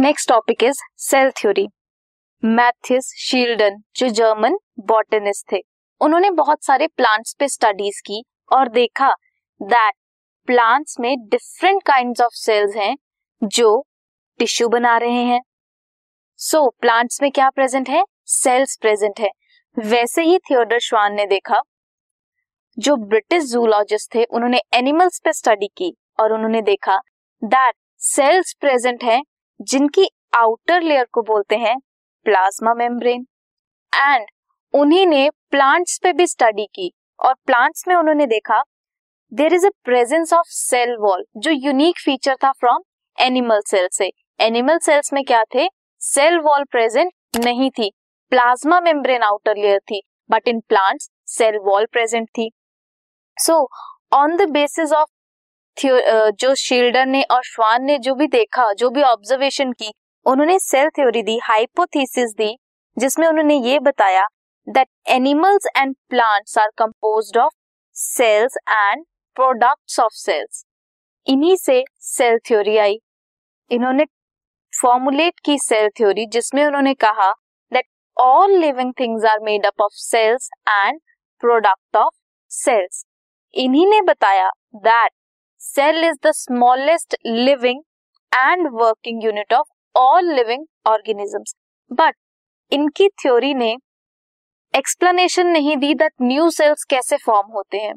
Next topic is cell theory Matthias Schleiden जो German botanist थे उन्होंने बहुत सारे प्लांट्स पे स्टडीज़ की और देखा दैट प्लांट्स में डिफरेंट काइंड ऑफ़ सेल्स हैं जो टिश्यू बना रहे हैं। सो so, प्लांट्स में क्या प्रेजेंट है? सेल्स प्रेजेंट है। वैसे ही थियोडर श्वान ने देखा जो ब्रिटिश जूलॉजिस्ट थे उन्होंने एनिमल्स पे स्टडी की और उन्होंने देखा दैट सेल्स प्रेजेंट है जिनकी आउटर लेयर को बोलते हैं प्लाज्मा मेम्ब्रेन एंड उन्हीं ने प्लांट्स पे भी स्टडी की और प्लांट्स में उन्होंने देखा there is a presence of cell wall जो यूनिक फीचर था फ्रॉम एनिमल सेल से। एनिमल सेल्स में क्या थे? सेल वॉल प्रेजेंट नहीं थी। प्लाज्मा मेम्ब्रेन आउटर लेयर थी but in plants cell wall present थी। So on the basis of जो शील्डर ने और श्वान ने जो भी देखा, जो भी ऑब्जर्वेशन की, उन्होंने सेल थ्योरी दी हाइपोथीसिस दी, जिसमें उन्होंने ये बताया that animals and plants are composed of cells and products of cells इन्हीं से सेल थ्योरी आई। इन्होंने फॉर्मुलेट की सेल थ्योरी जिसमें उन्होंने कहा that all living things are made up of cells and product of cells इन्हीं ने बताया that cell is the smallest living and working unit of all living organisms but इनकी theory ने explanation नहीं दी दैट न्यू सेल्स कैसे form होते हैं।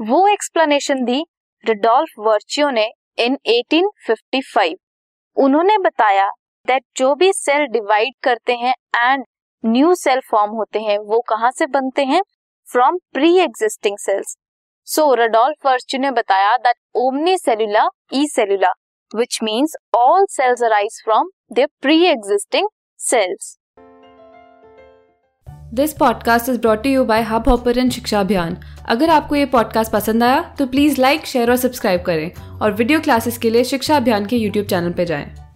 वो एक्सप्लेनेशन दी रिडोल्फ वर्चियो ने इन 1855 उन्होंने बताया दैट जो भी सेल डिवाइड करते हैं एंड न्यू सेल फॉर्म होते हैं, वो कहाँ से बनते हैं? From pre existing cells so Rudolf Virchow ने बताया दैट ओमनी सेलुला ई सेलुला which means all cells arise from the pre existing cells this podcast is brought you by Hubhopper Shiksha Abhiyan अगर आपको ये पॉडकास्ट पसंद आया तो प्लीज़ लाइक शेयर और सब्सक्राइब करें और वीडियो क्लासेस के लिए शिक्षा अभियान के यूट्यूब चैनल पर जाएँ।